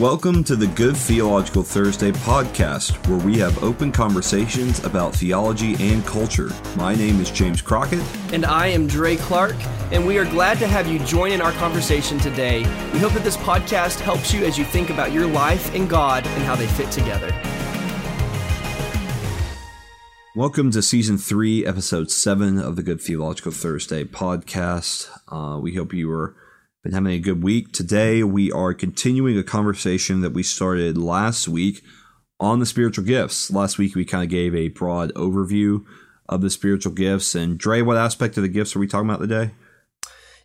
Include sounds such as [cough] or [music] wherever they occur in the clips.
Welcome to the Good Theological Thursday podcast, where we have open conversations about theology and culture. My name is James Crockett. And I am Dre Clark, and we are glad to have you join in our conversation today. We hope that this podcast helps you as you think about your life and God and how they fit together. Welcome to season three, episode seven of the Good Theological Thursday podcast. Uh, we hope you are been having a good week. Today, we are continuing a conversation that we started last week on the spiritual gifts. Last week, we kind of gave a broad overview of the spiritual gifts. And Dre, what aspect of the gifts are we talking about today?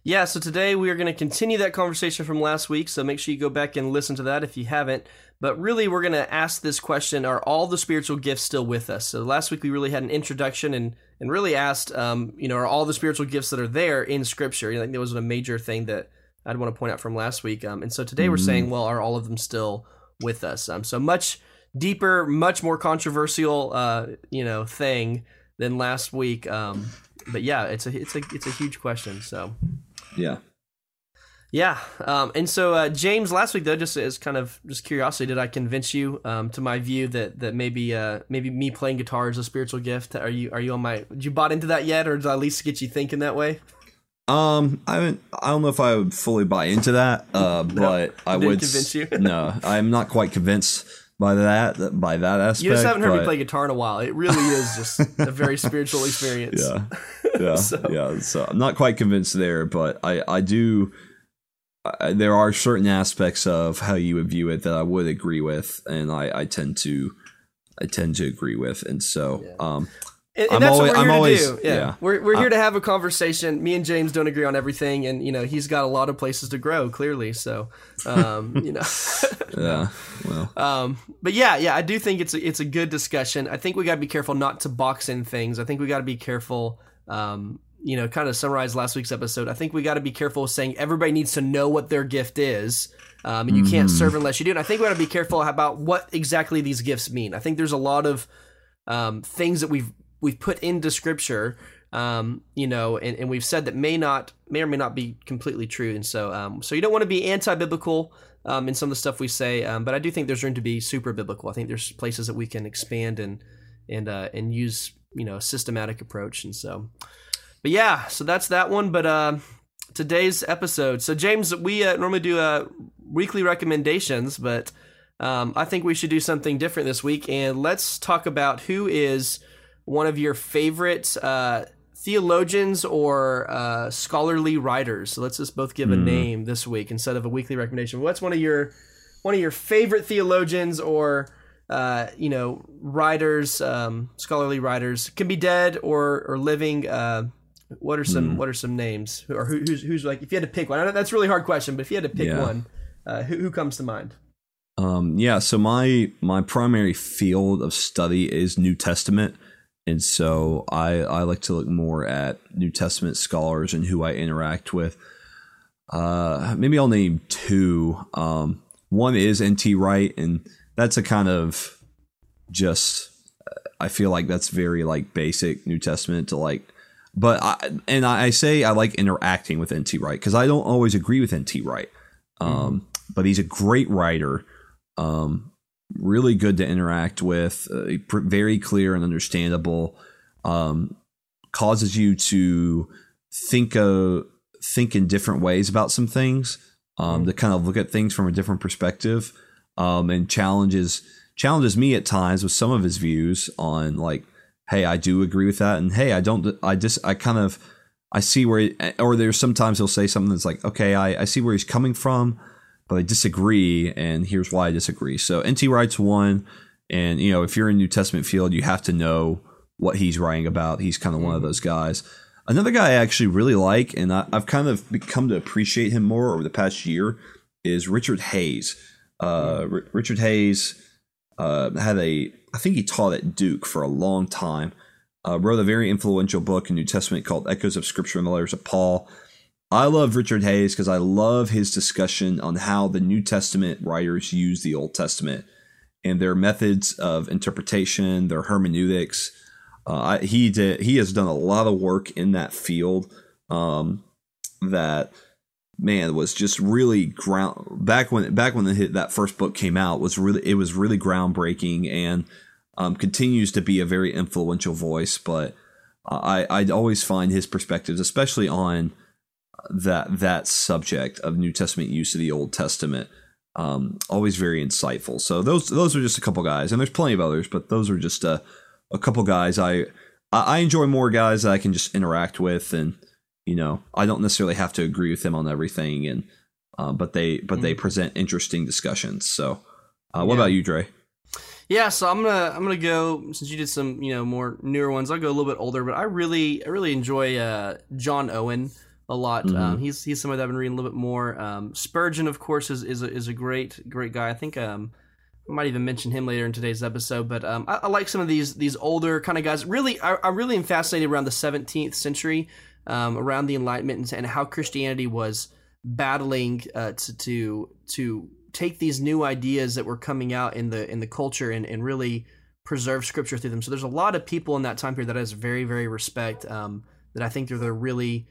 Yeah, so today we are going to continue that conversation from last week. So make sure you go back and listen to that if you haven't. But really, we're going to ask this question Are all the spiritual gifts still with us? So last week we really had an introduction and, and really asked, um, you know, are all the spiritual gifts that are there in Scripture? I think that was a major thing that I'd want to point out from last week. Um, and so today we're saying, mm-hmm. well, are all of them still with us? Um, so much deeper, much more controversial, uh, you know, thing than last week. Um, but yeah, it's a it's a it's a huge question. So yeah, yeah. Um, and so uh, James, last week though, just as kind of just curiosity, did I convince you um, to my view that that maybe uh, maybe me playing guitar is a spiritual gift? Are you are you on my? Did you bought into that yet, or did I at least get you thinking that way? Um, I don't, I don't know if I would fully buy into that, uh, [laughs] but I would convince you. [laughs] no, I'm not quite convinced by that by that aspect. You just haven't heard but, me play guitar in a while. It really is just a very spiritual experience. Yeah, [laughs] yeah, so. yeah. So I'm not quite convinced there, but I I do. I, there are certain aspects of how you would view it that I would agree with, and I I tend to I tend to agree with, and so yeah. um and, and that's always, what we're here I'm to do. Yeah. yeah. We're, we're here to have a conversation. Me and James don't agree on everything, and you know he's got a lot of places to grow. Clearly, so um, [laughs] you know. [laughs] yeah. Well. Um, but yeah, yeah, I do think it's a, it's a good discussion. I think we got to be careful not to box in things. I think we got to be careful. Um, you know, kind of summarize last week's episode. I think we got to be careful saying everybody needs to know what their gift is. Um, and you mm. can't mm-hmm. serve unless you do. And I think we got to be careful about what exactly these gifts mean. I think there's a lot of um, things that we've we've put into scripture um, you know, and, and we've said that may not, may or may not be completely true. And so, um, so you don't want to be anti-biblical um, in some of the stuff we say, um, but I do think there's room to be super biblical. I think there's places that we can expand and and uh, and use, you know, a systematic approach. And so, but yeah, so that's that one. But uh, today's episode. So James, we uh, normally do uh, weekly recommendations, but um, I think we should do something different this week, and let's talk about who is one of your favorite uh, theologians or uh, scholarly writers. So let's just both give a mm. name this week instead of a weekly recommendation. What's one of your one of your favorite theologians or uh, you know writers, um, scholarly writers can be dead or or living. Uh, what are some mm. What are some names or who, who's who's like if you had to pick one? I know that's a really hard question, but if you had to pick yeah. one, uh, who who comes to mind? Um, yeah, so my my primary field of study is New Testament and so I I like to look more at New Testament scholars and who I interact with. Uh, maybe I'll name two. Um, one is N.T. Wright, and that's a kind of just I feel like that's very like basic New Testament to like. But I and I say I like interacting with N.T. Wright because I don't always agree with N.T. Wright, um, mm-hmm. but he's a great writer. Um, really good to interact with, uh, very clear and understandable. Um, causes you to think of think in different ways about some things, um, mm-hmm. to kind of look at things from a different perspective, um, and challenges challenges me at times with some of his views on like, hey, I do agree with that, and hey, I don't. I just I kind of I see where, he, or there's sometimes he'll say something that's like, okay, I, I see where he's coming from but I disagree, and here's why I disagree. So NT Wright's one, and you know if you're in New Testament field, you have to know what he's writing about. He's kind of one of mm-hmm. those guys. Another guy I actually really like, and I, have kind of come to appreciate him more over the past year, is Richard Hays. Uh, mm-hmm. R- Richard Hays uh, had a, I think he taught at Duke for a long time. Uh, wrote a very influential book in New Testament called Echoes of Scripture and the Letters of Paul. I love Richard Hays because I love his discussion on how the New Testament writers use the Old Testament and their methods of interpretation, their hermeneutics. Uh, he did. He has done a lot of work in that field um, that man was just really ground back when back when the that first book came out was really it was really groundbreaking and um, continues to be a very influential voice. But I I always find his perspectives, especially on that that subject of New Testament use of the Old Testament, um, always very insightful. So those those are just a couple guys, and there's plenty of others, but those are just a a couple guys I I enjoy more guys that I can just interact with and you know i don't necessarily have to agree with them on everything and uh, but they but mm-hmm. they present interesting discussions so uh, what yeah. about you dre yeah so i'm gonna i'm gonna go since you did some you know more newer ones i'll go a little bit older but i really i really enjoy uh, john owen a lot mm-hmm. um, he's he's somebody that i've been reading a little bit more um, spurgeon of course is is a, is a great great guy i think um, I might even mention him later in today's episode, but um, I, I, like some of these these older kind of guys. Really, I, I really am fascinated around the 17th century um, around the Enlightenment and, and, how Christianity was battling uh, to, to to take these new ideas that were coming out in the in the culture and, and really preserve Scripture through them. So there's a lot of people in that time period that has very very respect. Um, that I think they're the really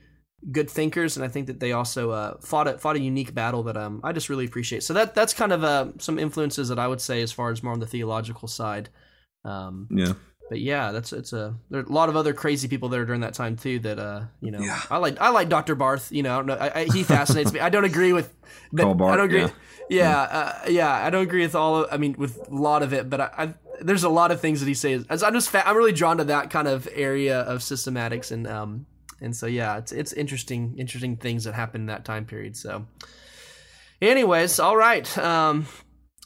good thinkers, and I think that they also uh, fought a, fought a unique battle that um, I just really appreciate. So that that's kind of uh, some influences that I would say as far as more on the theological side. Um, yeah but yeah, that's it's a there are a lot of other crazy people there during that time too. That uh, you know, yeah. I like I like Dr. Barth. You know, I don't know, I, I, he fascinates me. I don't agree with Karl Barth. I don't agree. Yeah, yeah, uh, yeah, I don't agree with all. Of, I mean, with a lot of it, but I, I there's a lot of things that he says. I'm just fa- I'm really drawn to that kind of area of systematics and um and so yeah, it's it's interesting interesting things that happened in that time period. So, anyways, all right. Um,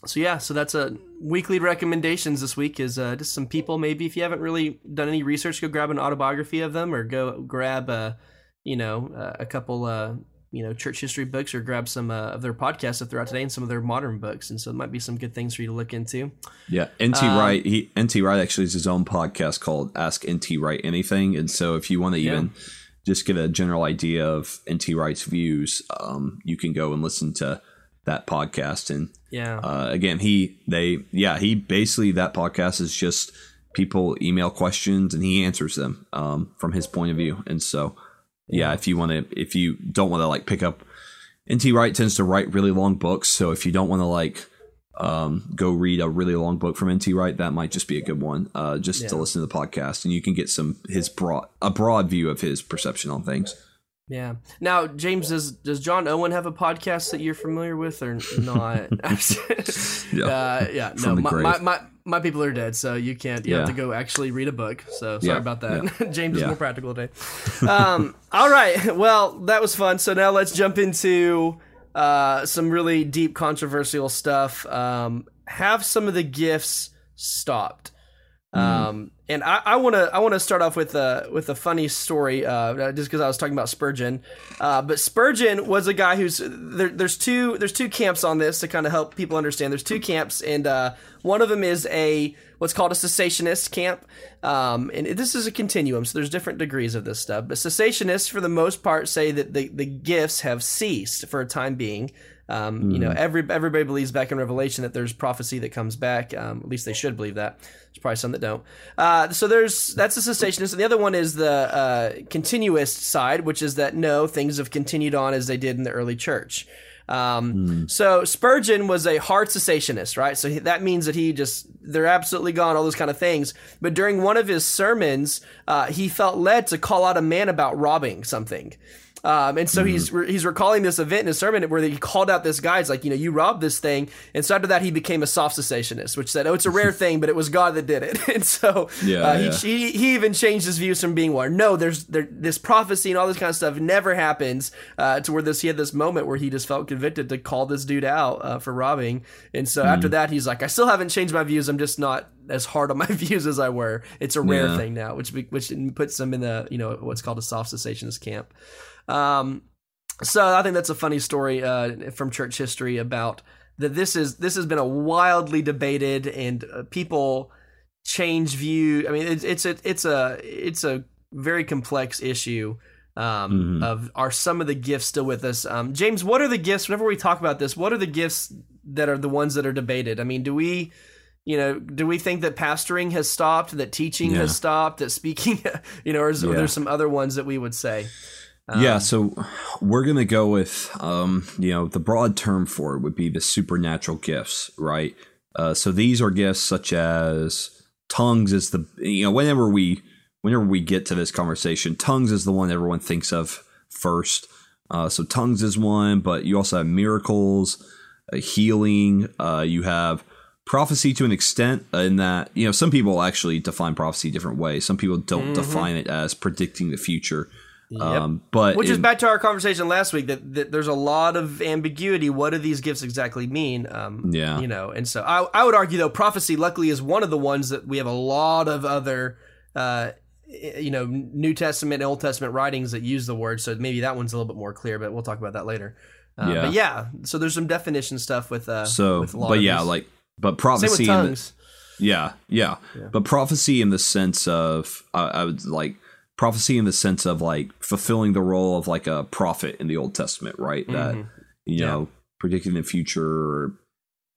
so yeah, so that's a weekly recommendations this week is uh, just some people. Maybe if you haven't really done any research, go grab an autobiography of them, or go grab a, you know, a couple, uh, you know, church history books, or grab some uh, of their podcasts that they're out today and some of their modern books. And so it might be some good things for you to look into. Yeah, NT um, Wright. He NT Wright actually has his own podcast called Ask NT Wright Anything. And so if you want to even yeah. just get a general idea of NT Wright's views, um, you can go and listen to that podcast and yeah uh, again he they yeah he basically that podcast is just people email questions and he answers them um, from his point of view and so yeah, if you want to if you don't want to like pick up nt wright tends to write really long books so if you don't want to like um, go read a really long book from nt wright that might just be a good one uh, just yeah. to listen to the podcast and you can get some his broad a broad view of his perception on things yeah. Now, James, does does John Owen have a podcast that you're familiar with or not? [laughs] [laughs] yeah. Uh, yeah. No, my, my, my, my, people are dead, so you can't. You yeah. have to go actually read a book. So sorry yeah. about that. Yeah. [laughs] James is more practical today. Um, all right. Well, that was fun. So now let's jump into uh, some really deep, controversial stuff. Um, have some of the gifts stopped? Mm. Um, and I want to I want to start off with a with a funny story, uh, just because I was talking about Spurgeon. Uh, but Spurgeon was a guy who's there, there's two there's two camps on this to kind of help people understand. There's two camps, and uh, one of them is a what's called a cessationist camp, um, and this is a continuum. So there's different degrees of this stuff. But cessationists, for the most part, say that the the gifts have ceased for a time being. Um, mm. You know, mm. every everybody believes back in Revelation that there's prophecy that comes back. Um, at least they should believe that. There's probably some that don't. Uh, so there's that's the cessationist, and the other one is the uh, continuist side, which is that no, things have continued on as they did in the early church. Um, mm. So Spurgeon was a hard cessationist, right? So he, that means that he just they're absolutely gone, all those kind of things. But during one of his sermons, uh, he felt led to call out a man about robbing something. Um, and so mm-hmm. he's he's recalling this event in his sermon where he called out this guy. It's like, you know, you robbed this thing. And so after that, he became a soft cessationist, which said, oh, it's a rare [laughs] thing, but it was God that did it. [laughs] and so yeah, uh, yeah. He, he, even changed his views from being one. No, there's there, this prophecy and all this kind of stuff never happens uh, to where this he had this moment where he just felt convicted to call this dude out uh, for robbing. And so mm-hmm. after that, he's like, I still haven't changed my views. I'm just not as hard on my [laughs] views as I were. It's a rare yeah. thing now, which which puts him in the you know what's called a soft cessationist camp. Um, so I think that's a funny story uh, from church history about that. This is this has been a wildly debated and uh, people change view. I mean, it's it's a it's a it's a very complex issue. Um, mm-hmm. Of are some of the gifts still with us? Um, James, what are the gifts? Whenever we talk about this, what are the gifts that are the ones that are debated? I mean, do we you know, do we think that pastoring has stopped, that teaching yeah. has stopped, that speaking, [laughs] you know, or is, yeah. there some other ones that we would say? Um, yeah, so we're gonna go with um, you know the broad term for it would be the supernatural gifts, right? Uh, so these are gifts such as tongues is the you know whenever we whenever we get to this conversation, tongues is the one everyone thinks of first. Uh, so tongues is one, but you also have miracles, uh, healing. Uh, you have prophecy to an extent in that you know some people actually define prophecy different ways. Some people don't define it as predicting the future. Um, but Which is back to our conversation last week that, that there's a lot of ambiguity. What do these gifts exactly mean? Um, Yeah. You know, and so I, I would argue, though, prophecy luckily is one of the ones that we have a lot of other, uh, you know, New Testament, Old Testament writings that use the word. So maybe that one's a little bit more clear, but we'll talk about that later. Uh, Yeah. But yeah, so there's some definition stuff with, uh, so with a but yeah like but prophecy with in the- tongues. yeah, yeah but prophecy in the sense of I I would like prophecy in the sense of like fulfilling the role of like a prophet in the old testament right that Mhm. you know predicting the future or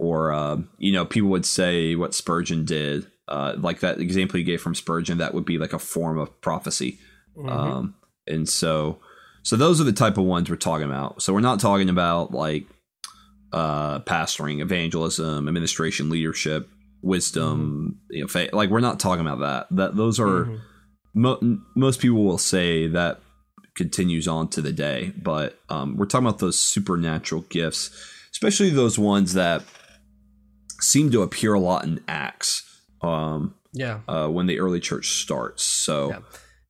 or um, you know people would say what spurgeon did uh, like that example you gave from spurgeon that would be like a form of prophecy Mhm. um, and so so those are the type of ones we're talking about so we're not talking about like uh pastoring evangelism administration leadership wisdom you know fa- like we're not talking about that that those are Mhm. Mo- most people will say that continues on to the day but um we're talking about those supernatural gifts especially those ones that seem to appear a lot in acts um yeah. uh when the early church starts so Yeah.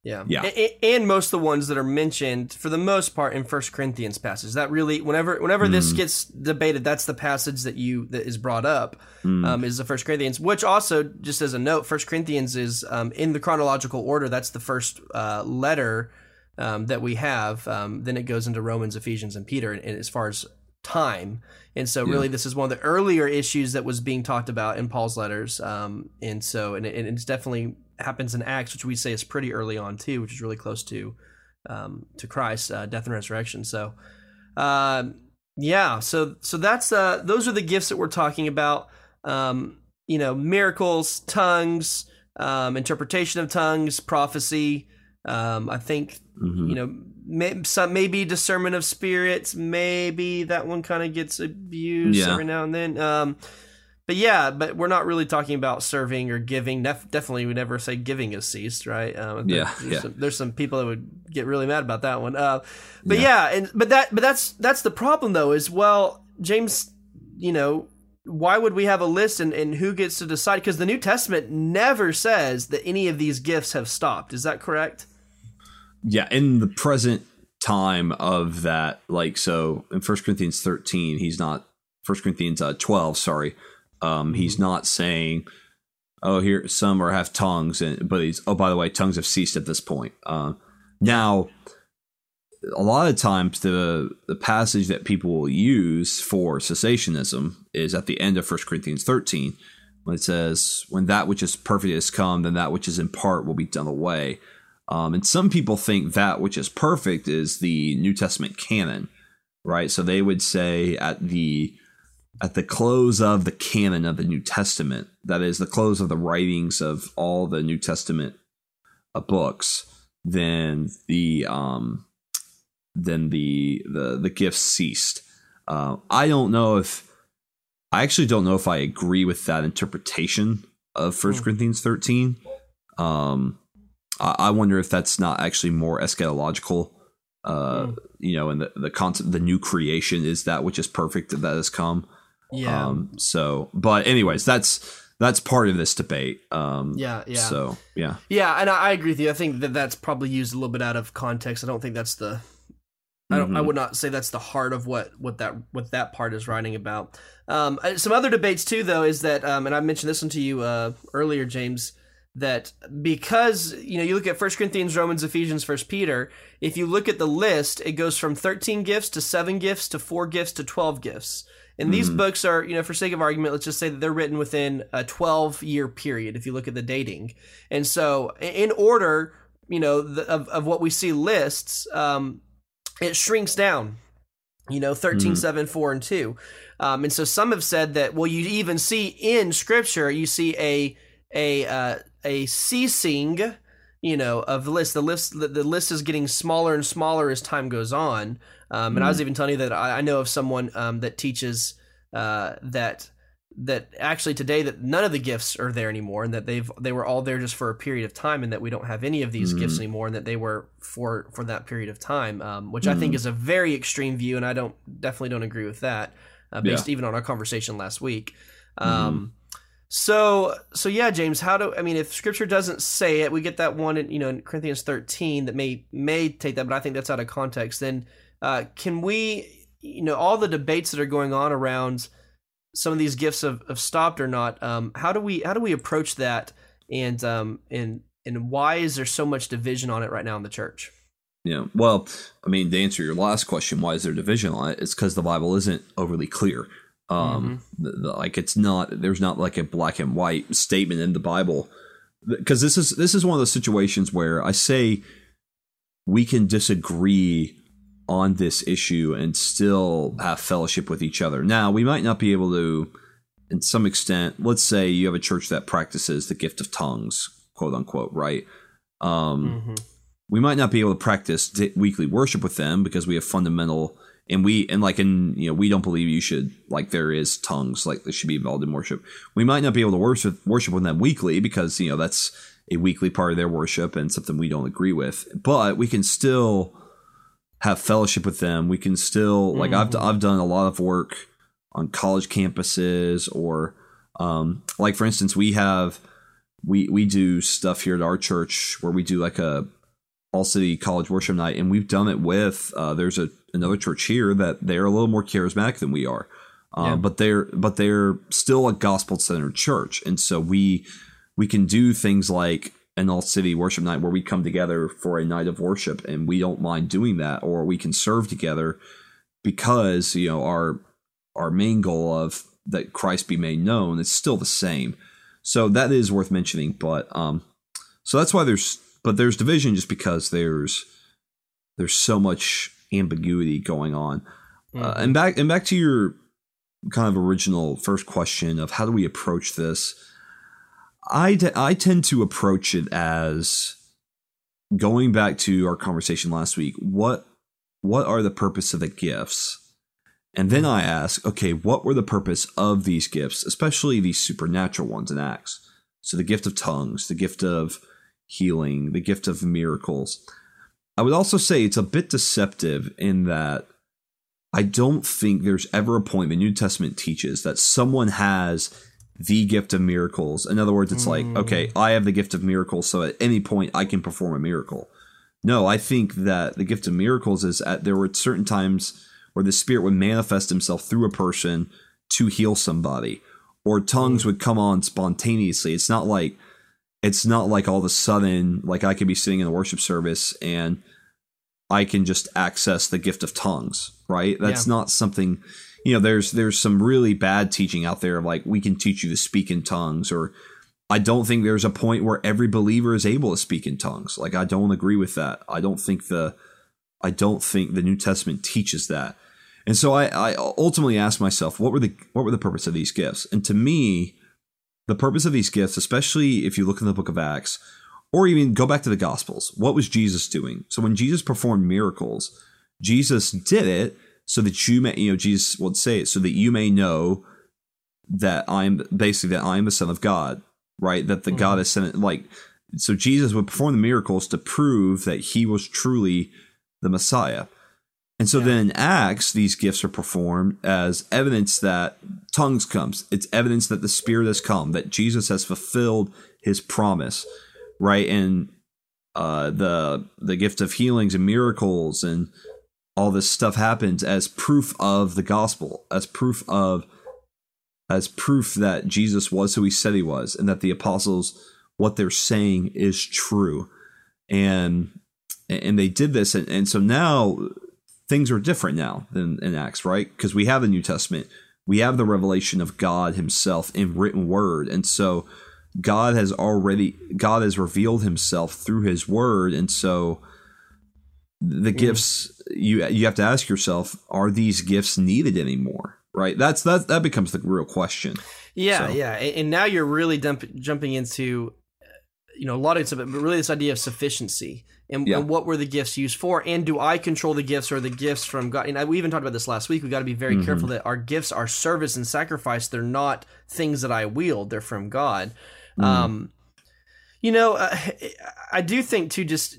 Yeah. Yeah. A- a- And, most of the ones that are mentioned for the most part in First Corinthians passage. That really whenever whenever this gets debated, that's the passage that you that is brought up mm, um, is the First Corinthians, which also just as a note, First Corinthians is um, in the chronological order. That's the first uh, letter um, that we have. Um, then it goes into Romans, Ephesians, and Peter, and, and as far as time. And so, really, this is one of the earlier issues that was being talked about in Paul's letters. Um, and so, and, it, and it's definitely happens in Acts, which we say is pretty early on too, which is really close to um, to Christ's uh, death and resurrection. So, um, yeah, so so that's uh, those are the gifts that we're talking about. Um, you know, miracles, tongues, um, interpretation of tongues, prophecy. Um, I think mhm. you know may, some maybe discernment of spirits. Maybe that one kind of gets abused Yeah. every now and then. Um, but yeah, but we're not really talking about serving or giving. Def- definitely, we never say giving has ceased, right? Um, Yeah, there's, yeah. Some, there's some people that would get really mad about that one. Uh, but yeah. and but that but that's that's the problem though. Is well, James, you know, why would we have a list and, and who gets to decide? Because the New Testament never says that any of these gifts have stopped. Is that correct? yeah in the present time of that like so in First corinthians 13 he's not First corinthians uh, 12 sorry um he's not saying oh here some are have tongues and but he's oh by the way tongues have ceased at this point. Uh, now a lot of times the the passage that people will use for cessationism is at the end of First corinthians 13 when it says when that which is perfect has come then that which is in part will be done away. Um, and some people think that which is perfect is the New Testament canon, right? So they would say at the at the close of the canon of the New Testament, that is the close of the writings of all the New Testament uh, books, then the um, then the the the gifts ceased. Uh, I don't know if I actually don't know if I agree with that interpretation of First Hmm. Corinthians thirteen. Um, I I wonder if that's not actually more eschatological. Uh, Hmm. You know, and the the concept, the new creation is that which is perfect that has come. Yeah. Um, so, but anyways, that's that's part of this debate. Um, yeah. Yeah. So yeah, Yeah, and I, I agree with you. I think that that's probably used a little bit out of context. I don't think that's the. I don't. I Mhm. would not say that's the heart of what what that what that part is writing about. Um, uh, some other debates too, though, is that, um, and I mentioned this one to you uh, earlier, James. That because you know you look at First Corinthians, Romans, Ephesians, First Peter. If you look at the list, it goes from thirteen gifts to seven gifts to four gifts to twelve gifts. And these Mhm. books are, you know, for sake of argument, let's just say that they're written within a 12 year period if you look at the dating. And so, in order, you know, the, of, of what we see lists, um, it shrinks down, you know, 13, Mhm. 7, 4, and 2. Um, and so some have said that, well, you even see in scripture, you see a, a, uh, a ceasing you know of the list. The list the, the list is getting smaller and smaller as time goes on. Um, and mm. I was even telling you that I, I know of someone um, that teaches uh, that that actually today that none of the gifts are there anymore and that they've they were all there just for a period of time and that we don't have any of these mm. gifts anymore and that they were for for that period of time um, which mm. i think is a very extreme view and i don't definitely don't agree with that uh, based yeah. even on our conversation last week um, so so yeah, James, how do I mean if scripture doesn't say it, we get that one in you know in Corinthians 13 that may may take that, but I think that's out of context. Then uh, can we you know all the debates that are going on around some of these gifts have, have stopped or not, um, how do we how do we approach that and um and and why is there so much division on it right now in the church? Yeah, well, I mean, to answer your last question, why is there division on it? It's because the Bible isn't overly clear. Um, mm-hmm. the, the, like it's not there's not like a black and white statement in the Bible because this is this is one of those situations where I say we can disagree on this issue and still have fellowship with each other. Now, we might not be able to, in some extent, let's say you have a church that practices the gift of tongues, quote unquote, right? Um, mm-hmm. We might not be able to practice weekly worship with them because we have fundamental and we and like in you know we don't believe you should like there is tongues like they should be involved in worship. We might not be able to worship worship with them weekly because you know that's a weekly part of their worship and something we don't agree with. But we can still have fellowship with them. We can still like mm-hmm. I've, I've done a lot of work on college campuses or um, like for instance we have we we do stuff here at our church where we do like a all city college worship night and we've done it with uh, there's a another church here that they're a little more charismatic than we are, uh, yeah. but they're but they're still a gospel centered church, and so we we can do things like an all city worship night where we come together for a night of worship, and we don't mind doing that, or we can serve together because you know our our main goal of that Christ be made known is still the same. So that is worth mentioning, but um, so that's why there's but there's division just because there's there's so much ambiguity going on. Uh, mm-hmm. Uh, and back and back to your kind of original first question of how do we approach this? I, t- I tend to approach it as going back to our conversation last week. What what are the purpose of the gifts? And then I ask, okay, what were the purpose of these gifts, especially these supernatural ones in Acts? So the gift of tongues, the gift of healing, the gift of miracles. I would also say it's a bit deceptive in that I don't think there's ever a point the New Testament teaches that someone has the gift of miracles. In other words, it's mm. like, okay, I have the gift of miracles, so at any point I can perform a miracle. No, I think that the gift of miracles is at there were certain times where the Spirit would manifest himself through a person to heal somebody, or tongues mm. would come on spontaneously. It's not like it's not like all of a sudden like I could be sitting in a worship service and I can just access the gift of tongues, right? That's yeah. not something you know, there's there's some really bad teaching out there of like we can teach you to speak in tongues or I don't think there's a point where every believer is able to speak in tongues. Like I don't agree with that. I don't think the I don't think the New Testament teaches that. And so I, I ultimately asked myself, what were the what were the purpose of these gifts? And to me, the purpose of these gifts, especially if you look in the book of Acts, or even go back to the Gospels, what was Jesus doing? So when Jesus performed miracles, Jesus did it so that you may, you know, Jesus would say it so that you may know that I'm basically that I am the Son of God, right? That the mm-hmm. God is sent, it. like, so Jesus would perform the miracles to prove that he was truly the Messiah. And so yeah. then in Acts, these gifts are performed as evidence that tongues comes. It's evidence that the Spirit has come, that Jesus has fulfilled his promise, right? And uh, the the gift of healings and miracles and all this stuff happens as proof of the gospel, as proof of as proof that Jesus was who he said he was, and that the apostles what they're saying is true. And and they did this and, and so now things are different now than in Acts, right? Because we have the New Testament, we have the revelation of God Himself in written word, and so God has already God has revealed Himself through His word, and so the mm. gifts you you have to ask yourself: Are these gifts needed anymore? Right? That's that that becomes the real question. Yeah, so. yeah, and now you're really dump, jumping into you know a lot of it's but really this idea of sufficiency and, Yeah. and what were the gifts used for and do i control the gifts or the gifts from god? And I, we even talked about this last week. We got to be very careful that our gifts are service and sacrifice. They're not things that i wield. They're from god. Um you know uh, i do think too just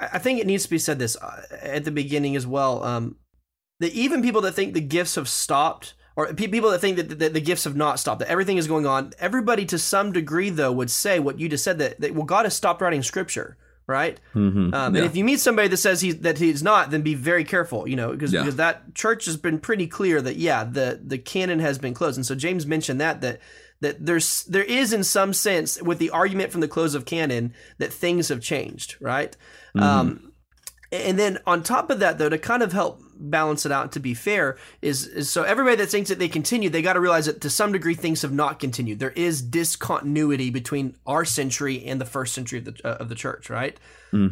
I think it needs to be said this uh, at the beginning as well. Um, that even people that think the gifts have stopped, or people that think that the, the gifts have not stopped, that everything is going on, everybody to some degree though would say what you just said that, that well, God has stopped writing scripture, right? Mhm. Um, Yeah. And if you meet somebody that says he's that he's not, then be very careful, you know, because Yeah. because that church has been pretty clear that yeah, the the canon has been closed, and so James mentioned that that that there's there is in some sense with the argument from the close of canon that things have changed, right? Mm-hmm. Um, and then on top of that, though, to kind of help balance it out, to be fair, is, is so everybody that thinks that they continue, they got to realize that to some degree things have not continued. There is discontinuity between our century and the first century of the uh, of the church, right?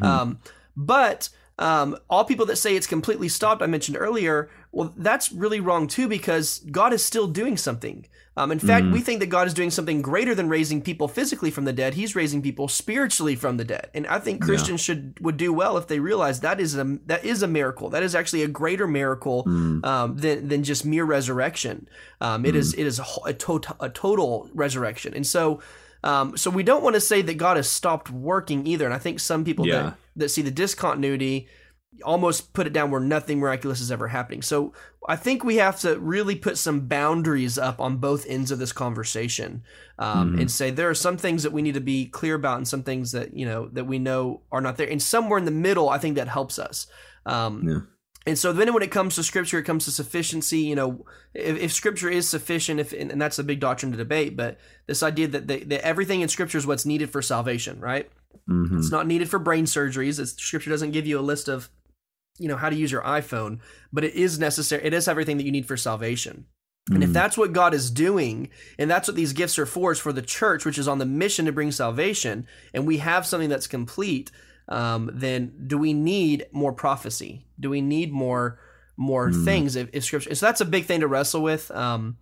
Um, but um, all people that say it's completely stopped, I mentioned earlier, well, that's really wrong too because God is still doing something. Um, in fact, we think that God is doing something greater than raising people physically from the dead. He's raising people spiritually from the dead, and I think Christians should would do well if they realize that is a that is a miracle. That is actually a greater miracle um, than than just mere resurrection. Um, it is it is a, a total a total resurrection, and so. Um, so we don't want to say that God has stopped working either, and I think some people Yeah. that, that see the discontinuity almost put it down where nothing miraculous is ever happening. So I think we have to really put some boundaries up on both ends of this conversation um, and say there are some things that we need to be clear about and some things that you know that we know are not there. And somewhere in the middle, I think that helps us. Um, Yeah. And so then when it comes to scripture, it comes to sufficiency. You know, if, if scripture is sufficient, if and, and that's a big doctrine to debate, but this idea that, that everything in scripture is what's needed for salvation, right? Mhm. It's not needed for brain surgeries. It's, scripture doesn't give you a list of, you know, how to use your iPhone, but it is necessary. It is everything that you need for salvation. And if Mhm. that's what God is doing, and that's what these gifts are for, is for the church, which is on the mission to bring salvation, and we have something that's complete, um, then do we need more prophecy? Do we need more more things if, if scripture? So that's a big thing to wrestle with. Um,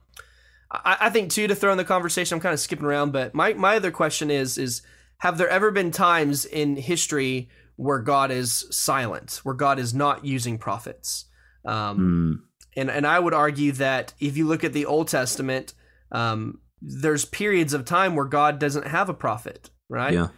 I, I think too to throw in the conversation. I'm kind of skipping around, but my my other question is is have there ever been times in history where God is silent, where God is not using prophets? Um, Mm. and and I would argue that if you look at the Old Testament, um, there's periods of time where God doesn't have a prophet, right? Yeah.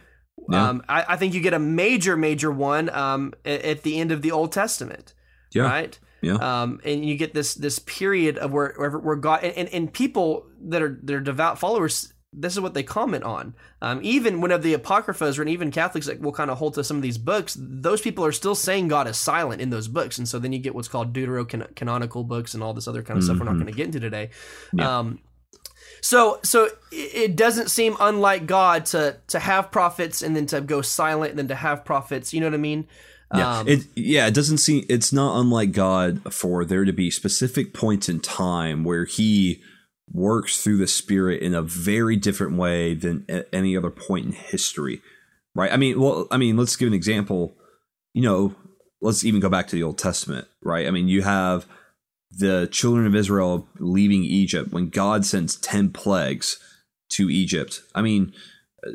Yeah. Um, I, I think you get a major, major one um, at, at the end of the Old Testament, Yeah. right? Yeah. Um, and you get this this period of where where, where God and, and, people that are that are devout followers. This is what they comment on. Um, even whenever the apocryphas or even Catholics like will kind of hold to some of these books, those people are still saying God is silent in those books, and so then you get what's called deuterocanonical books and all this other kind of stuff we're not Mhm. going to get into today. Yeah. Um, so so it it doesn't seem unlike God to to have prophets and then to go silent and then to have prophets. You know what I mean? Yeah, Um, it yeah, it doesn't seem it's not unlike God for there to be specific points in time where he works through the spirit in a very different way than at any other point in history. Right? I mean, well, I mean, let's give an example. You know, let's even go back to the Old Testament, right? I mean, you have the children of Israel leaving Egypt when God sends 10 plagues to Egypt. I mean, uh,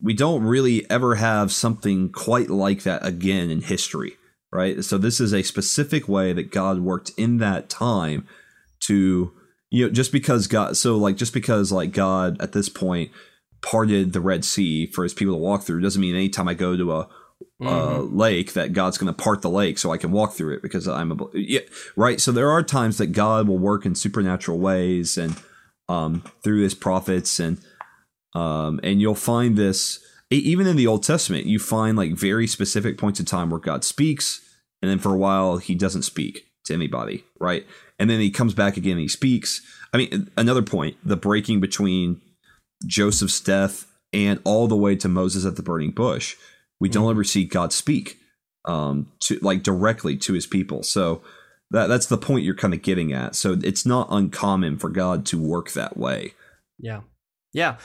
we don't really ever have something quite like that again in history, right? So this is a specific way that God worked in that time to you know just because God so like just because like God at this point parted the Red Sea for his people to walk through doesn't mean anytime I go to a uh, lake that God's going to part the lake so I can walk through it because I'm a yeah right. So there are times that God will work in supernatural ways and um, through His prophets and um, and you'll find this even in the Old Testament. You find like very specific points in time where God speaks, and then for a while He doesn't speak to anybody, right? And then He comes back again and He speaks. I mean, another point: the breaking between Joseph's death and all the way to Moses at the burning bush. We don't ever see God speak um, to like directly to His people. So that that's the point you're kind of getting at. So it's not uncommon for God to work that way. Yeah. Yeah.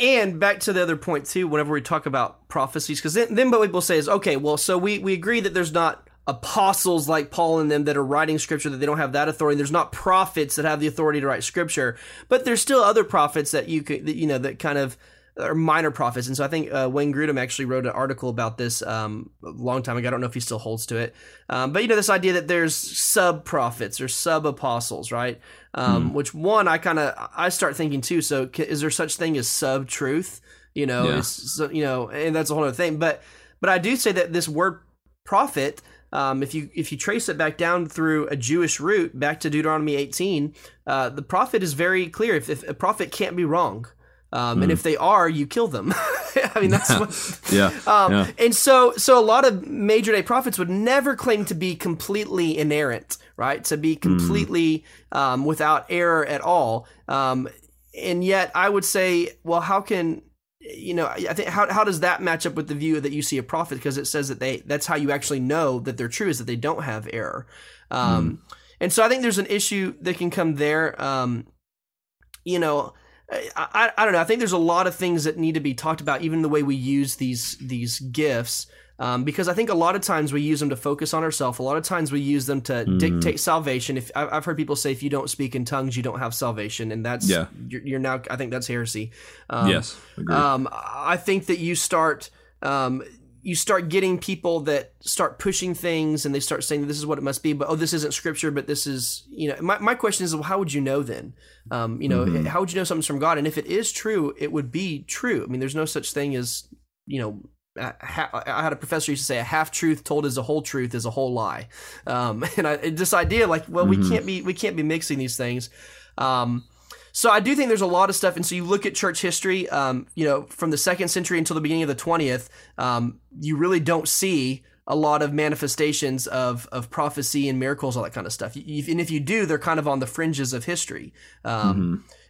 And back to the other point too, whenever we talk about prophecies, because then, then what people say is, okay, well, so we, we agree that there's not apostles like Paul and them that are writing scripture, that they don't have that authority. There's not prophets that have the authority to write scripture, but there's still other prophets that you could, that, you know, that kind of, or minor prophets. And so I think uh, Wayne Grudem actually wrote an article about this um, a long time ago. I don't know if he still holds to it, um, but you know this idea that there's sub prophets or sub apostles, right? Um, Hmm. Which one I kind of I start thinking too. So is there such thing as sub truth? You know, Yeah. you know, and that's a whole other thing. But but I do say that this word prophet. Um, if you if you trace it back down through a Jewish root back to Deuteronomy 18, uh, the prophet is very clear. If, if a prophet can't be wrong, um, and if they are, you kill them. [laughs] I mean that's [laughs] what. Yeah. [laughs] Um, yeah. And so, so a lot of major day prophets would never claim to be completely inerrant, right? To be completely um, without error at all. Um, and yet, I would say, well, how can you know? I think how how does that match up with the view that you see a prophet? Because it says that they that's how you actually know that they're true is that they don't have error. Um, And so, I think there's an issue that can come there. Um, you know. I, I, I don't know. I think there's a lot of things that need to be talked about, even the way we use these these gifts, um, because I think a lot of times we use them to focus on ourselves. A lot of times we use them to dictate salvation. If I've heard people say, if you don't speak in tongues, you don't have salvation, and that's Yeah. you're, you're now. I think that's heresy. Um, yes. Um, I think that you start um, you start getting people that start pushing things and they start saying this is what it must be, but oh, this isn't scripture, but this is you know. My, my question is, well, how would you know then? Um, you know, how would you know something's from God? And if it is true, it would be true. I mean, there's no such thing as you know. I had a professor used to say a half truth told as a whole truth is a whole lie, um, [laughs] and I, this idea like, well, we can't be we can't be mixing these things. Um, so I do think there's a lot of stuff, and so you look at church history, um, you know, from the second century until the beginning of the twentieth, um, you really don't see a lot of manifestations of of prophecy and miracles, all that kind of stuff. You- And if you do, they're kind of on the fringes of history.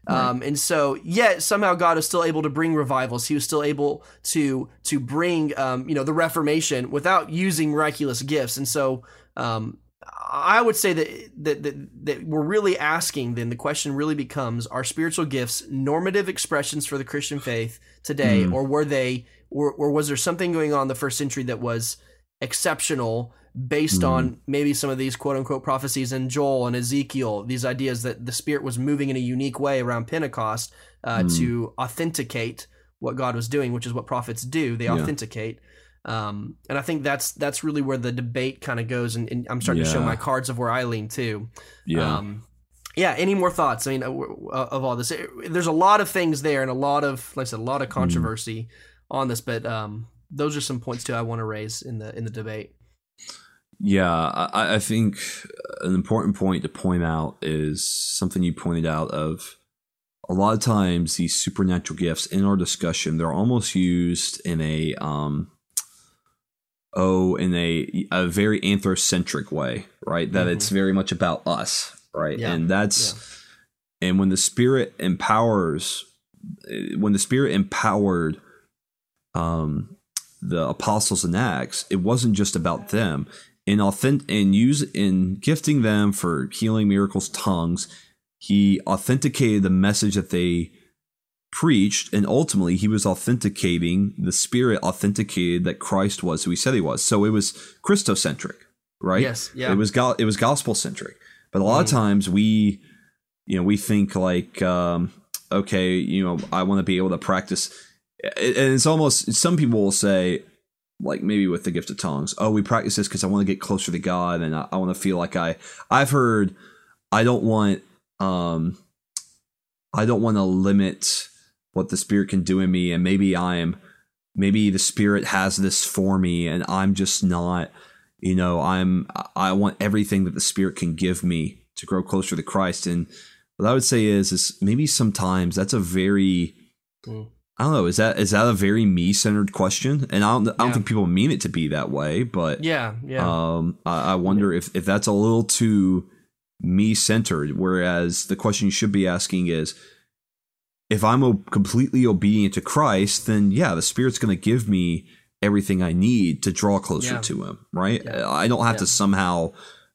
Um, um, and so, yet somehow God is still able to bring revivals. He was still able to to bring, um, you know, the Reformation without using miraculous gifts. And so, um, I would say that, that that that we're really asking. Then the question really becomes: Are spiritual gifts normative expressions for the Christian faith today, or were they, or, or was there something going on in the first century that was exceptional? Based on maybe some of these quote unquote prophecies in Joel and Ezekiel, these ideas that the Spirit was moving in a unique way around Pentecost uh, to authenticate what God was doing, which is what prophets do. They authenticate. Um, and I think that's that's really where the debate kind of goes, and, and I'm starting to show my cards of where I lean too. yeah. Um, yeah. Any more thoughts? I mean, uh, uh, of all this, there's a lot of things there, and a lot of, like I said, a lot of controversy on this. But um, those are some points too I want to raise in the in the debate. Yeah, I, I think an important point to point out is something you pointed out of a lot of times these supernatural gifts in our discussion they're almost used in a um oh in a a very anthrocentric way, right? That it's very much about us, right? Yeah, And that's and when the spirit empowers when the spirit empowered um the apostles in Acts, it wasn't just about them. In authentic in use in gifting them for healing miracles, tongues, he authenticated the message that they preached, and ultimately he was authenticating the Spirit authenticated that Christ was who he said he was. So it was Christocentric, right? Yes, yeah. It was go- it was gospel centric. But a lot of times we, you know, we think like, um, okay, you know, I want to be able to practice, and it's almost some people will say, like maybe with the gift of tongues, oh, we practice this because I want to get closer to God, and I, I want to feel like I. I've heard, I don't want, um, I don't want to limit what the Spirit can do in me, and maybe I'm, maybe the Spirit has this for me, and I'm just not you know i'm i want everything that the spirit can give me to grow closer to christ and what i would say is is maybe sometimes that's a very. I don't know is that is that a very me-centered question and i don't i don't Yeah. think people mean it to be that way but Yeah, yeah, um i, I wonder if if that's a little too me-centered whereas the question you should be asking is if i'm completely obedient to christ then yeah the spirit's going to give me everything i need to draw closer Yeah. to him right Yeah. i don't have Yeah. to somehow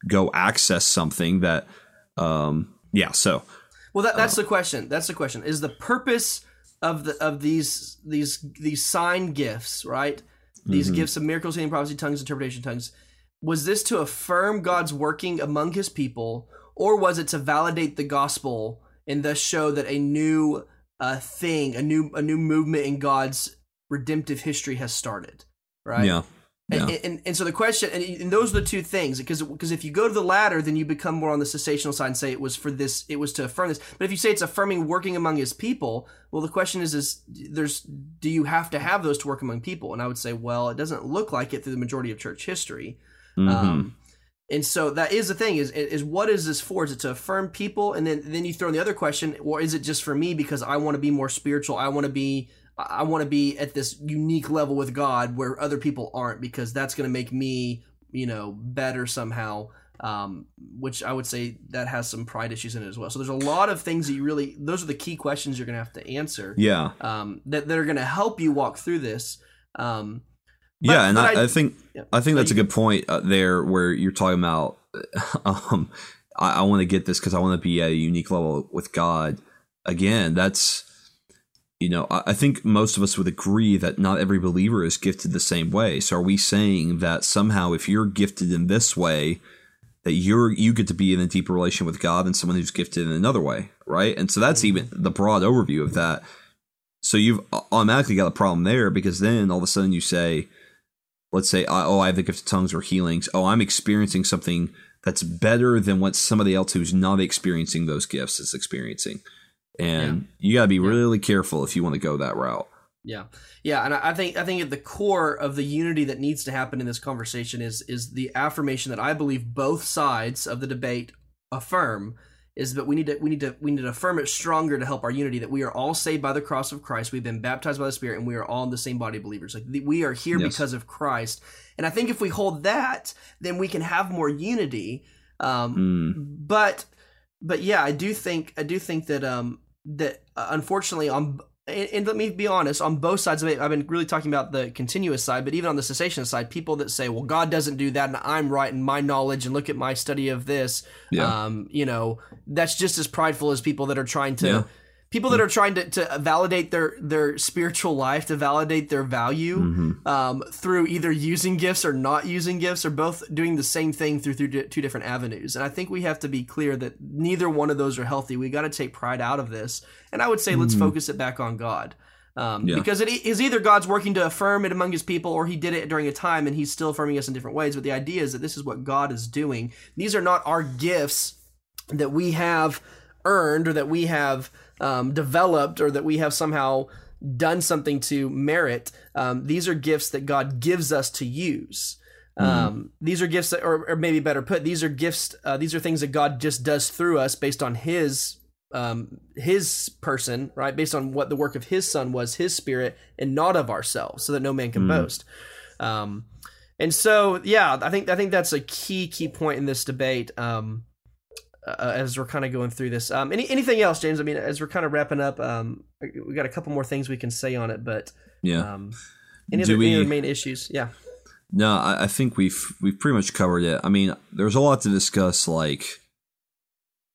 go access something that um yeah so Well, that, that's the question. That's the question. Is the purpose of the of these these these sign gifts, right? These gifts of miracles, healing, prophecy, tongues, interpretation, tongues. Was this to affirm God's working among His people, or was it to validate the gospel and thus show that a new uh, thing, a new a new movement in God's redemptive history has started, right? Yeah. Yeah. And, and, and so the question, and, and those are the two things, because because if you go to the latter, then you become more on the cessational side and say it was for this, it was to affirm this. But if you say it's affirming working among His people, well, the question is, is there's do you have to have those to work among people? And I would say, well, it doesn't look like it through the majority of church history. Mhm. Um, and so that is the thing is is what is this for? Is it to affirm people? And then then you throw in the other question, or is it just for me because I want to be more spiritual? I want to be I want to be at this unique level with God where other people aren't because that's going to make me you know better somehow. Um, which I would say that has some pride issues in it as well. So there's a lot of things that you really those are the key questions you're going to have to answer. yeah. Um, that that are going to help you walk through this. Um, But- yeah, and I, I- think Yeah. I think that's a good point uh, there, where you're talking about. [laughs] Um, I, I want to get this because I want to be at a unique level with God. Again, that's you know I, I think most of us would agree that not every believer is gifted the same way. So are we saying that somehow if you're gifted in this way, that you're you get to be in a deeper relation with God than someone who's gifted in another way, right? And so that's mm-hmm. even the broad overview of that. So you've automatically got a problem there because then all of a sudden you say, let's say, oh, I have the gift of tongues or healings. Oh, I'm experiencing something that's better than what somebody else who's not experiencing those gifts is experiencing. And you got to be really careful if you want to go that route. Yeah, yeah, and I think I think at the core of the unity that needs to happen in this conversation is is the affirmation that I believe both sides of the debate affirm is that we need to we need to we need to affirm it stronger to help our unity that we are all saved by the cross of Christ we've been baptized by the Spirit and we are all in the same body of believers. Like we are here Yes. because of Christ. And I think if we hold that then we can have more unity. Um, Mm, but but yeah i do think i do think that um that uh, unfortunately on and, and let me be honest on both sides of it i've been really talking about the continuous side but even on the cessation side people that say well god doesn't do that and i'm right in my knowledge and look at my study of this Yeah. um you know that's just as prideful as people that are trying to Yeah. People that are trying to, to validate their their spiritual life to validate their value mhm. um, through either using gifts or not using gifts or both doing the same thing through, through two different avenues and i think we have to be clear that neither one of those are healthy we got to take pride out of this and i would say let's Mhm. focus it back on god um, Yeah. because it is either god's working to affirm it among his people or he did it during a time and he's still affirming us in different ways but the idea is that this is what god is doing these are not our gifts that we have earned or that we have um, developed or that we have somehow done something to merit. Um, these are gifts that God gives us to use. Um, these are gifts that, or, or maybe better put, these are gifts. Uh, these are things that God just does through us based on His um, His person, right? Based on what the work of His Son was, His Spirit, and not of ourselves, so that no man can Mm. boast. Um, and so, yeah, I think I think that's a key key point in this debate. Um, uh, as we're kind of going through this. Um, any anything else, James? I mean, as we're kind of wrapping up, um, we got a couple more things we can say on it, but Yeah. um, any Do other, any we- other main issues? Yeah, No, I, I think we've we've pretty much covered it. I mean, there's a lot to discuss, like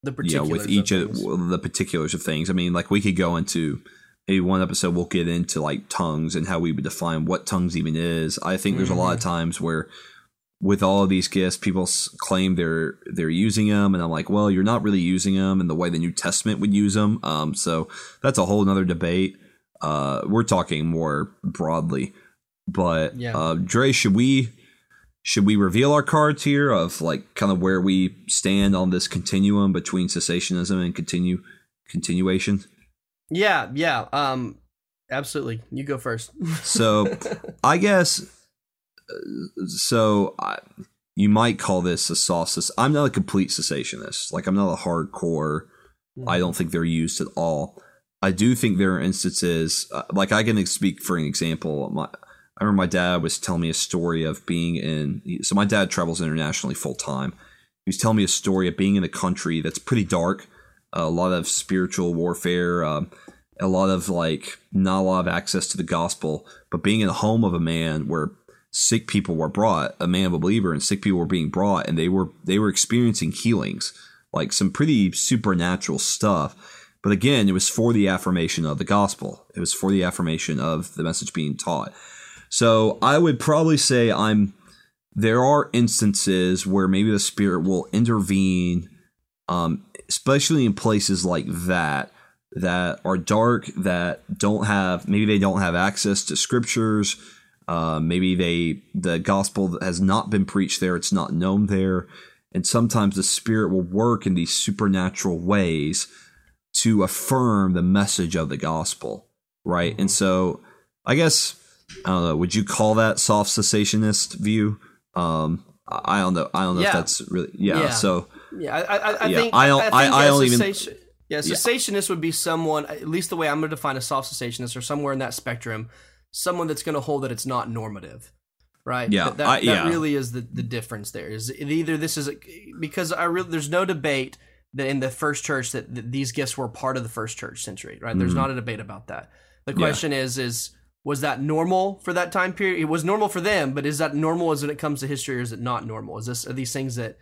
the know, with each of of the particulars of things. I mean, like we could go into maybe one episode. We'll get into like tongues and how we would define what tongues even is. I think there's a lot of Mm-hmm. times where with all of these gifts, people claim they're they're using them, and I'm like, well, you're not really using them in the way the New Testament would use them. Um, so that's a whole another debate. Uh, we're talking more broadly, but Yeah. uh, Dre, should we? should we reveal our cards here of like kind of where we stand on this continuum between cessationism and continue continuation? yeah, yeah. Um, absolutely. You go first. [laughs] So I guess so. I, you might call this a soft. cess- I'm not a complete cessationist. Like I'm not a hardcore. I don't think they're used at all. I do think there are instances, uh, like I can speak for an example. My, I remember my dad was telling me a story of being in. So my dad travels internationally full time. He was telling me a story of being in a country that's pretty dark, a lot of spiritual warfare, um, a lot of like not a lot of access to the gospel, but being in the home of a man where sick people were brought, a man of a believer, and sick people were being brought, and they were they were experiencing healings, like some pretty supernatural stuff. But again, it was for the affirmation of the gospel. It was for the affirmation of the message being taught. So I would probably say I'm. There are instances where maybe the spirit will intervene, um, especially in places like that. that are dark that don't have maybe they don't have access to scriptures uh, maybe they the gospel has not been preached there it's not known there and sometimes the spirit will work in these supernatural ways to affirm the message of the gospel right and so i guess i don't know would you call that soft cessationist view um i don't know i don't know Yeah. if that's really yeah, Yeah. so Yeah, I, I, I Yeah, think I don't- I- I a don't even- Yeah, cessationist would be someone, at least the way I'm going to define a soft cessationist, or somewhere in that spectrum, someone that's going to hold that it's not normative, right? Yeah, that, that, I- yeah. that really is the, the difference. There is either this is a, because I really there's no debate that in the first church that, that these gifts were part of the first church century, right? There's Mhm. not a debate about that. The Yeah. question is is was that normal for that time period? It was normal for them, but is that normal as when it comes to history, or is it not normal? Is this are these things that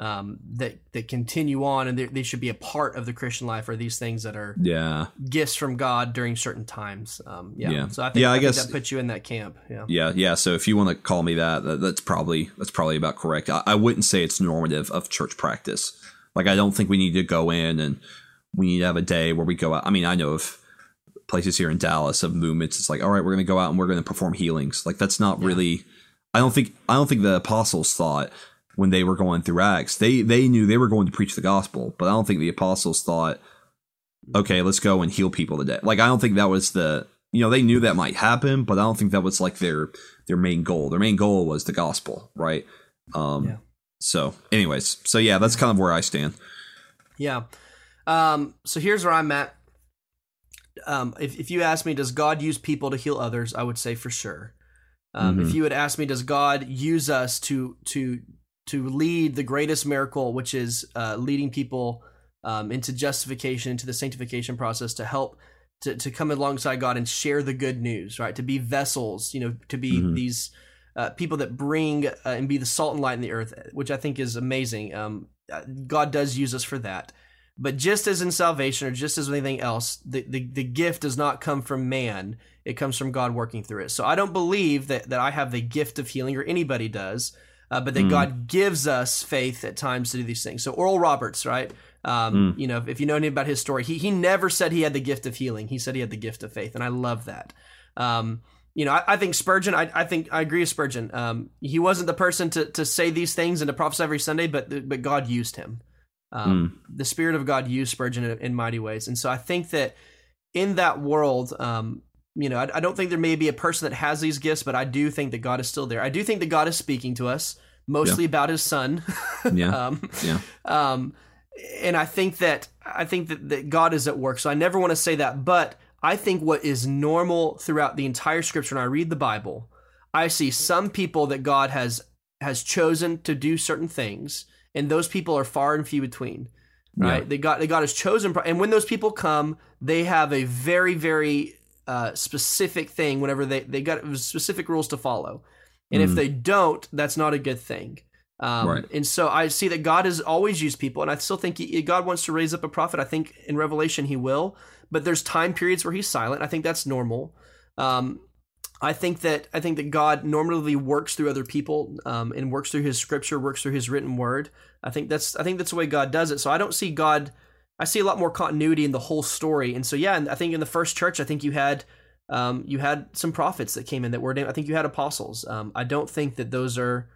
um, that that continue on and they- they should be a part of the Christian life? Are these things that are yeah gifts from God during certain times? Um, yeah. Yeah. So I think, Yeah, I I guess- that puts you in that camp. Yeah. Yeah, yeah. So if you want to call me that, that that's probably that's probably about correct. I, I wouldn't say it's normative of church practice. Like I don't think we need to go in and we need to have a day where we go out. I mean, I know of places here in Dallas of movements. It's like, all right, we're going to go out and we're going to perform healings. Like that's not really. I don't think I don't think the apostles thought when they were going through Acts. They they knew they were going to preach the gospel, but I don't think the apostles thought, okay, let's go and heal people today. Like I don't think that was the you know they knew that might happen, but I don't think that was like their their main goal. Their main goal was the gospel, right? Um, Yeah. So, anyways, so yeah, that's kind of where I stand. Yeah. Um, so here's where I'm at. Um, if, if you ask me, does God use people to heal others? I would say for sure. Um, If Mhm. you would ask me, does God use us to to to lead the greatest miracle, which is uh, leading people um, into justification, into the sanctification process, to help to, to come alongside God and share the good news, right? To be vessels, you know, to be Mhm. these uh, people that bring uh, and be the salt and light in the earth, which I think is amazing. Um, uh, God does use us for that. But just as in salvation, or just as with anything else, the, the, the gift does not come from man. It comes from God working through it. So I don't believe that, that I have the gift of healing, or anybody does, uh, but that Mm. God gives us faith at times to do these things. So Oral Roberts, right? Um, You know, if you know anything about his story, he, he never said he had the gift of healing. He said he had the gift of faith. And I love that. Um, you know, I, I think Spurgeon, I, I think I agree with Spurgeon. Um, he wasn't the person to, to say these things and to prophesy every Sunday, but, but God used him. Um, The Spirit of God used Spurgeon in, in mighty ways. And so I think that in that world, um, you know, I, I don't think there may be a person that has these gifts, but I do think that God is still there. I do think that God is speaking to us, mostly about his son. [laughs] Yeah, um, yeah, um, and I think that I think that, that God is at work. So I never want to say that, but I think what is normal throughout the entire scripture, when I read the Bible, I see some people that God has has chosen to do certain things, and those people are far and few between. Right? Yeah. They got they God has chosen, and when those people come, they have a very very uh, specific thing. Whenever they they got specific rules to follow, and if Mhm. they don't, that's not a good thing. Um, Right. And so I see that God has always used people, and I still think he, God wants to raise up a prophet. I think in Revelation he will, but there's time periods where he's silent. I think that's normal. Um, I think that I think that God normally works through other people um, and works through His Scripture, works through His written Word. I think that's I think that's the way God does it. So I don't see God. I see a lot more continuity in the whole story, and so yeah, and I think in the first church, I think you had um, you had some prophets that came in that were named. I think you had apostles. Um, I don't think that those are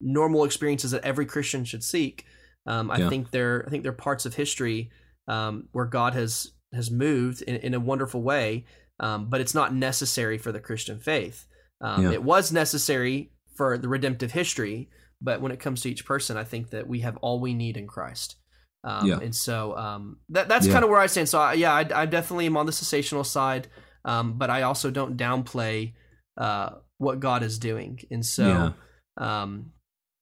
normal experiences that every Christian should seek. Um, I Yeah. think they're I think they're parts of history um, where God has has moved in, in a wonderful way, um, but it's not necessary for the Christian faith. Um, Yeah. It was necessary for the redemptive history, but when it comes to each person, I think that we have all we need in Christ. Um, Yeah. And so um, that that's Yeah. kind of where I stand. So I, yeah, I, I definitely am on the cessational side, um, but I also don't downplay uh, what God is doing. And so. Yeah. Um,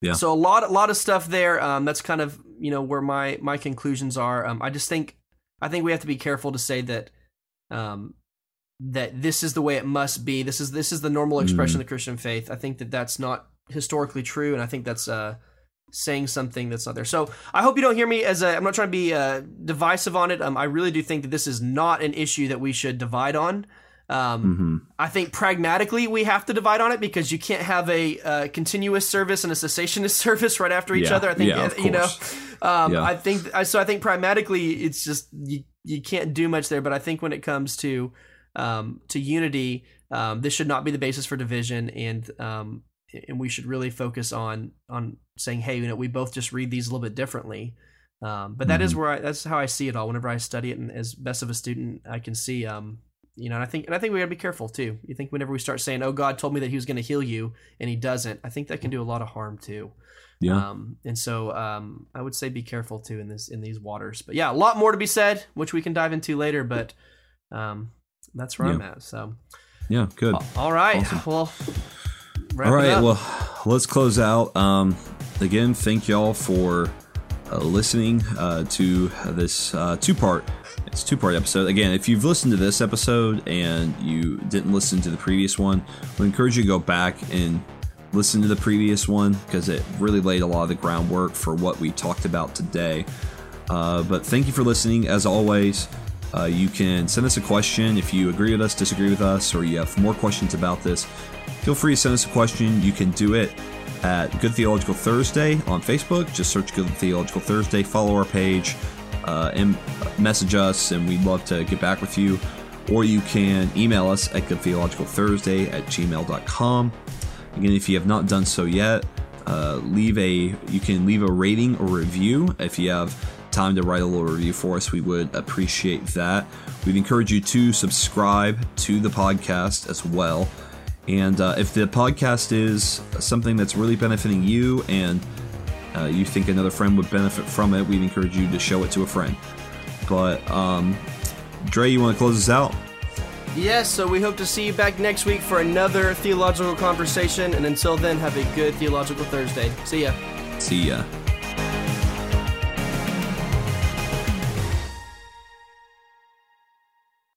Yeah. So a lot, a lot of stuff there. Um, that's kind of you know where my my conclusions are. Um, I just think I think we have to be careful to say that um, that this is the way it must be. This is this is the normal expression Mm. of the Christian faith. I think that that's not historically true, and I think that's uh, saying something that's not there. So I hope you don't hear me as a, I'm not trying to be uh, divisive on it. Um, I really do think that this is not an issue that we should divide on. Um, hmm I think pragmatically we have to divide on it because you can't have a uh, continuous service and a cessationist [laughs] service right after each Yeah, other. I think yeah, you know. Um, Yeah. I think so. I think pragmatically it's just you, you can't do much there. But I think when it comes to um, to unity, um, this should not be the basis for division, and um, and we should really focus on on saying, hey, you know, we both just read these a little bit differently. Um, but that mm-hmm. is where I, that's how I see it all. Whenever I study it, and as best of a student, I can see, um, you know, and I think, and I think we gotta be careful too. You think whenever we start saying, "Oh, God told me that He was going to heal you," and He doesn't, I think that can do a lot of harm too. Yeah. Um, and so um, I would say be careful too in this in these waters. But yeah, a lot more to be said, which we can dive into later. But um, that's where yeah. I'm at. So yeah, good. All right. Awesome. Well. All right. Well, let's close out. Um, again, thank y'all for uh, listening uh, to this uh, two part. It's two part episode. Again, if you've listened to this episode and you didn't listen to the previous one, we encourage you to go back and listen to the previous one because it really laid a lot of the groundwork for what we talked about today. Uh, but thank you for listening. As always, uh, you can send us a question if you agree with us, disagree with us, or you have more questions about this. Feel free to send us a question. You can do it at Good Theological Thursday on Facebook. Just search Good Theological Thursday, follow our page, uh, and message us, and we'd love to get back with you. Or you can email us at goodtheologicalthursday at gmail.com. Again, if you have not done so yet, uh, leave a you can leave a rating or review if you have time to write a little review for us we would appreciate that we'd encourage you to subscribe to the podcast as well and uh, if the podcast is something that's really benefiting you and uh, you think another friend would benefit from it, we'd encourage you to show it to a friend. But, um, Dre, you want to close us out? Yes, so we hope to see you back next week for another theological conversation. And until then, have a good Theological Thursday. See ya. See ya.